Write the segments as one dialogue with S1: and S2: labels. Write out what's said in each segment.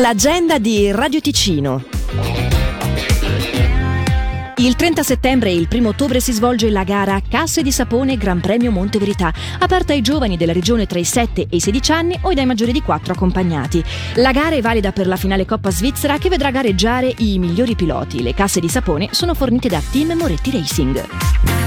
S1: L'agenda di Radio Ticino. Il 30 settembre e il 1 ottobre si svolge la gara Casse di Sapone Gran Premio Monte Verità, aperta ai giovani della regione tra i 7 e i 16 anni o dai maggiori di 4 accompagnati. La gara è valida per la finale Coppa Svizzera che vedrà gareggiare i migliori piloti. Le casse di sapone sono fornite da Team Moretti Racing.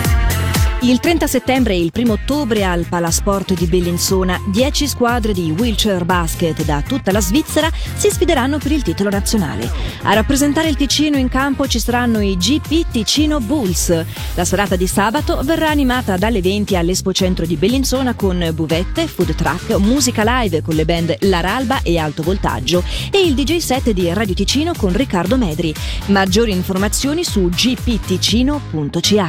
S1: Il 30 settembre e il 1 ottobre al Palasport di Bellinzona 10 squadre di wheelchair basket da tutta la Svizzera si sfideranno per il titolo nazionale. A rappresentare il Ticino in campo ci saranno i GP Ticino Bulls. La serata di sabato verrà animata dalle 20 all'Espo Centro di Bellinzona con buvette, food truck, musica live con le band Laralba e Alto Voltaggio e il DJ set di Radio Ticino con Riccardo Medri. Maggiori informazioni su gpticino.ch.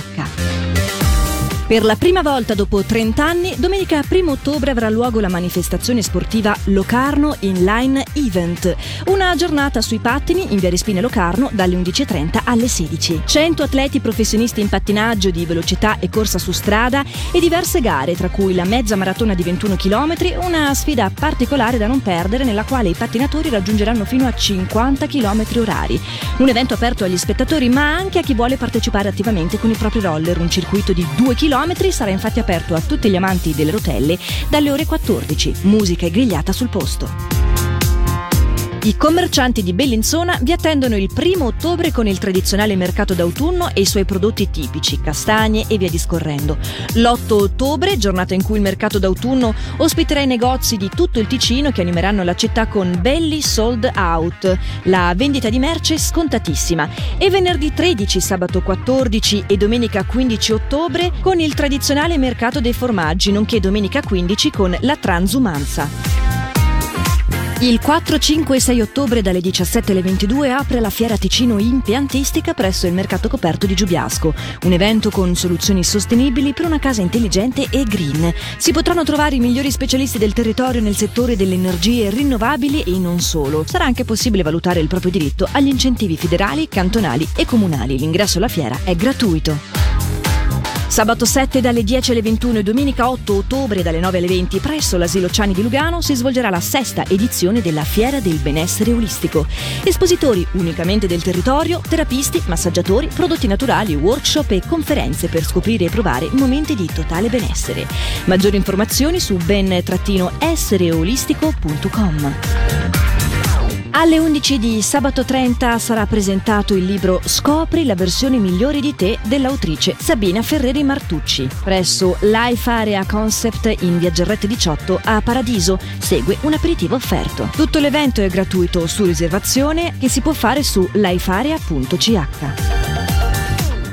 S1: Per la prima volta dopo 30 anni, domenica 1 ottobre avrà luogo la manifestazione sportiva Locarno Inline Event, una giornata sui pattini in via Respine Locarno dalle 11.30 alle 16. 100 atleti professionisti in pattinaggio di velocità e corsa su strada e diverse gare, tra cui la mezza maratona di 21 km, una sfida particolare da non perdere nella quale i pattinatori raggiungeranno fino a 50 km orari. Un evento aperto agli spettatori ma anche a chi vuole partecipare attivamente con i propri roller, un circuito di 2 km sarà infatti aperto a tutti gli amanti delle rotelle dalle ore 14. Musica e grigliata sul posto. I commercianti di Bellinzona vi attendono il primo ottobre con il tradizionale mercato d'autunno e i suoi prodotti tipici, castagne e via discorrendo. L'8 ottobre, giornata in cui il mercato d'autunno ospiterà i negozi di tutto il Ticino che animeranno la città con belli sold out, la vendita di merce scontatissima. E venerdì 13, sabato 14 e domenica 15 ottobre con il tradizionale mercato dei formaggi, nonché domenica 15 con la transumanza. Il 4, 5 e 6 ottobre dalle 17 alle 22 apre la Fiera Ticino Impiantistica presso il Mercato Coperto di Giubiasco, un evento con soluzioni sostenibili per una casa intelligente e green. Si potranno trovare i migliori specialisti del territorio nel settore delle energie rinnovabili e non solo. Sarà anche possibile valutare il proprio diritto agli incentivi federali, cantonali e comunali. L'ingresso alla fiera è gratuito. Sabato 7 dalle 10 alle 21 e domenica 8 ottobre dalle 9 alle 20 presso l'Asilo Ciani di Lugano si svolgerà la sesta edizione della Fiera del Benessere Olistico. Espositori unicamente del territorio, terapisti, massaggiatori, prodotti naturali, workshop e conferenze per scoprire e provare momenti di totale benessere. Maggiori informazioni su ben-essereolistico.com. Alle 11 di sabato 30 sarà presentato il libro Scopri la versione migliore di te dell'autrice Sabina Ferreri Martucci. Presso Life Area Concept in Via Gerrette 18 a Paradiso segue un aperitivo offerto. Tutto l'evento è gratuito su riservazione che si può fare su lifearea.ch.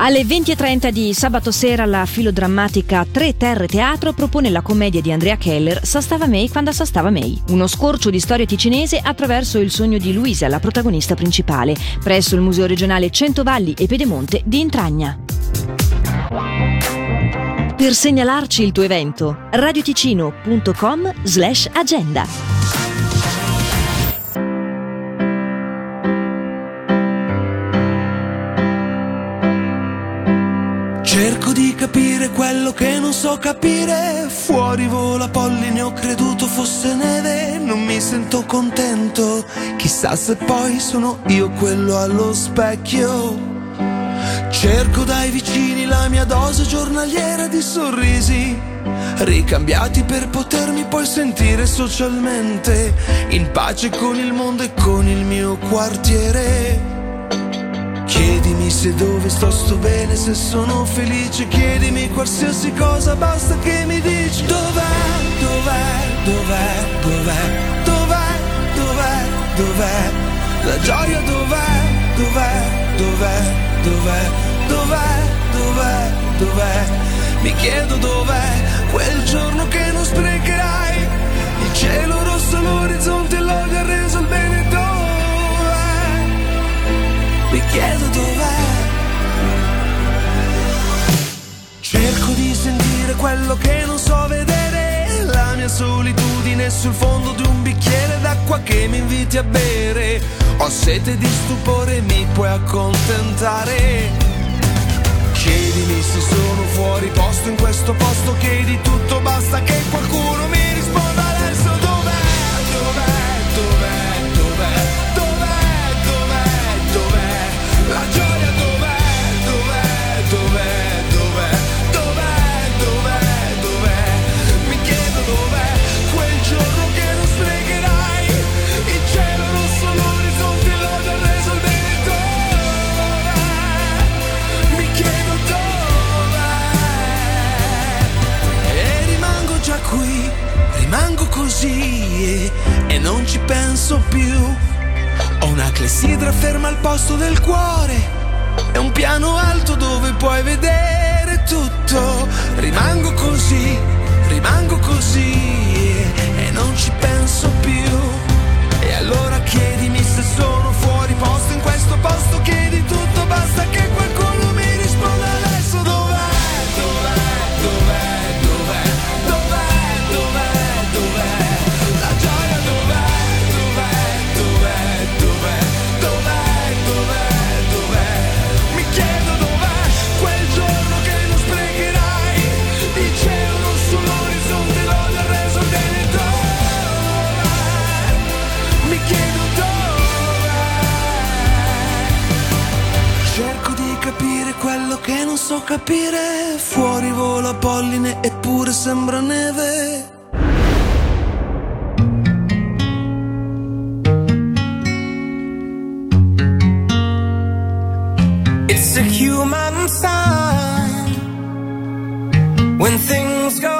S1: Alle 20.30 di sabato sera la filodrammatica Tre Terre Teatro propone la commedia di Andrea Keller Sastava May quando Sastava May, uno scorcio di storia ticinese attraverso il sogno di Luisa, la protagonista principale, presso il Museo regionale Centovalli e Pedemonte di Intragna. Per segnalarci il tuo evento, radioticino.com slash agenda.
S2: Cerco di capire quello che non so capire. Fuori vola polline, ho creduto fosse neve. Non mi sento contento. Chissà se poi sono io quello allo specchio. Cerco dai vicini la mia dose giornaliera di sorrisi. Ricambiati per potermi poi sentire socialmente in pace con il mondo e con il mio quartiere. Chiedimi se dove sto sto bene, se sono felice, chiedimi qualsiasi cosa, basta che mi dici. Dov'è, dov'è, dov'è, dov'è, dov'è, dov'è, dov'è, la gioia dov'è, dov'è, dov'è, dov'è, dov'è, dov'è, dov'è, mi chiedo dov'è quel giorno che non sprecherai, il cielo rosso, l'orizzonte, l'odio ha reso chiedo dov'è. Cerco di sentire quello che non so vedere, la mia solitudine sul fondo di un bicchiere d'acqua che mi inviti a bere. Ho sete di stupore, mi puoi accontentare. Chiedimi se sono fuori posto in questo posto, chiedi tutto, basta che qualcuno mi risponda
S3: posto del cuore è un piano alto dove puoi vedere tutto. Rimango così, rimango così e non ci penso capire, fuori vola polline eppure sembra neve. It's a human sign when things go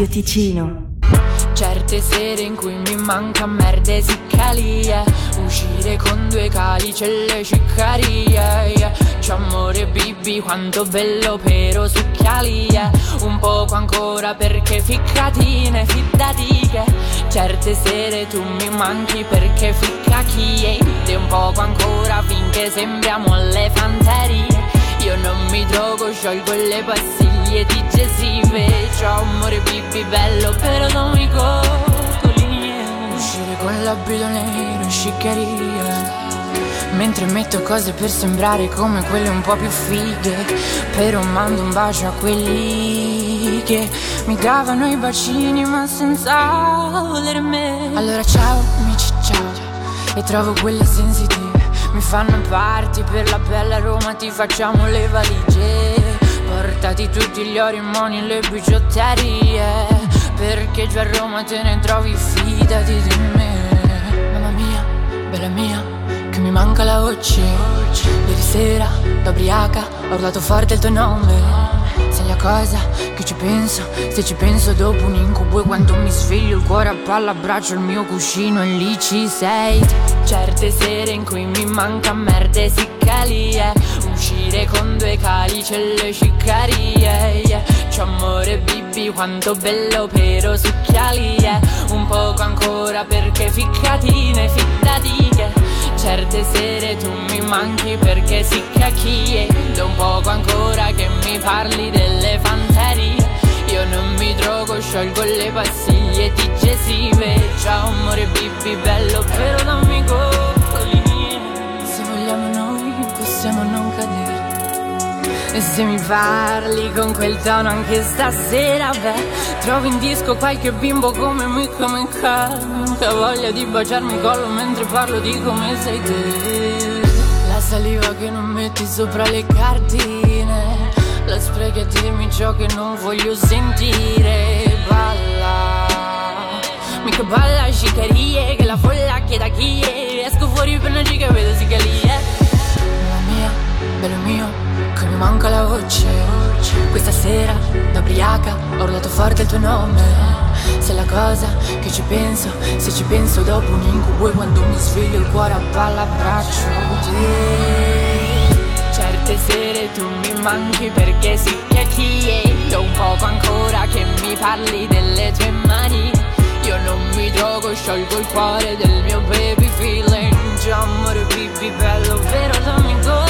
S1: Radio Ticino.
S4: Certe sere in cui mi manca merde siccalia Uscire con due calici e le ciccarie. Yeah. Amore bibi quanto bello però succhialia Un poco ancora perché ficcatine fiddati che. Certe sere tu mi manchi perché ficca chi E un poco ancora finché sembriamo alle fanterie. Io non mi drogo, sciolgo le pastiglie digestive C'ho amore bibi bello, però non mi coccoli Uscire con l'abito nero, sciccheria. Mentre metto cose per sembrare come quelle un po' più fighe. Però mando un bacio a quelli che mi davano i bacini ma senza volere me. Allora ciao amici ciao. E trovo quelle sensitive. Mi fanno parti per la bella Roma ti facciamo le valigie portati tutti gli ori, i moni e le bigiotterie. Perché già a Roma te ne trovi fidati di me. Mamma mia, bella mia che mi manca la voce. Ieri sera da ubriaca ho urlato forte il tuo nome. Sei la cosa? Che ci penso? Se ci penso dopo un incubo E quando mi sveglio il cuore a palla Abbraccio il mio cuscino e lì ci sei. Certe sere in cui mi manca merda e siccalie Uscire con due calici e le ciccarie yeah. C'ho amore bibi quanto bello però succhiali yeah. Un poco ancora perché ficcatine fiddati che Certe sere tu mi manchi perché si cacchie Da un poco ancora che mi parli delle fanterie. Io non mi drogo, sciolgo le pastiglie digestive. Ciao amore bibi bello però dammi goccoli possiamo non cadere e se mi parli con quel tono anche stasera, beh, trovo in disco qualche bimbo come me, come ha voglia di baciarmi il collo mentre parlo di come sei te. La saliva che non metti sopra le cartine, la sprechi a dirmi ciò che non voglio sentire. Balla, mica balla scicarie, che la folla chieda chi è. Esco fuori per una giga vedo si mia, bello mio che mi manca la voce. Questa sera, da ubriaca, ho urlato forte il tuo nome. Sei la cosa che ci penso, se ci penso dopo un incubo E quando mi sveglio il cuore a palla abbraccio te Certe sere tu mi manchi perché si chiacchiero Un poco ancora che mi parli delle tue mani. Io non mi drogo, sciolgo il cuore del mio baby feeling. Già amore bibi bello, vero dammi go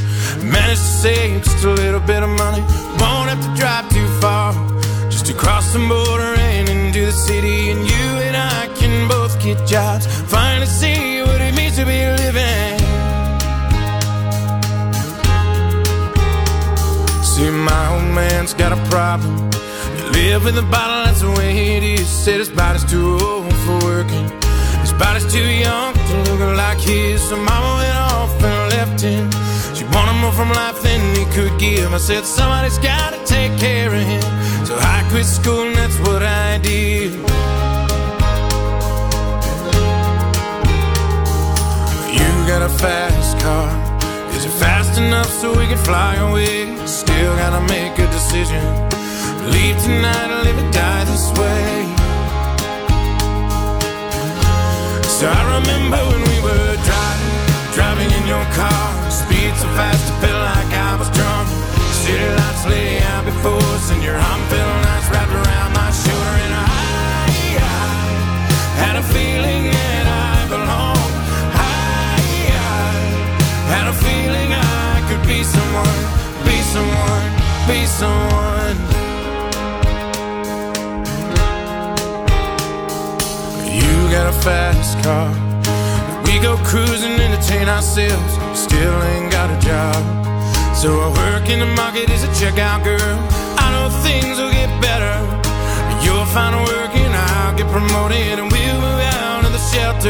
S5: Managed to save just a little bit of money. Won't have to drive too far. Just to cross the border and into the city. And you and I can both get jobs. Finally see what it means to be living. See, my old man's got a problem. Live in the bottle, that's the way it is. Said his body's too old for working His body's too young to look like his. So mama went off and left him. Wanted more from life than he could give. I said, somebody's gotta take care of him. So I quit school and that's what I did. You got a fast car. Is it fast enough so we can fly away? Still gotta make a decision. Leave tonight or live or die this way. So I remember when we were driving, driving in your car. Speed so fast, I felt like I was drunk. City lights lay out before us, and your arm felt nice wrapped around my shoulder. And I, I had a feeling that I belonged. I, I had a feeling I could be someone, be someone, be someone. You got a fast car. We go cruising, entertain ourselves. Still ain't got a job. So I work in the market as a checkout girl. I know things will get better. You'll find a work and I'll get promoted, and we'll move out of the shelter.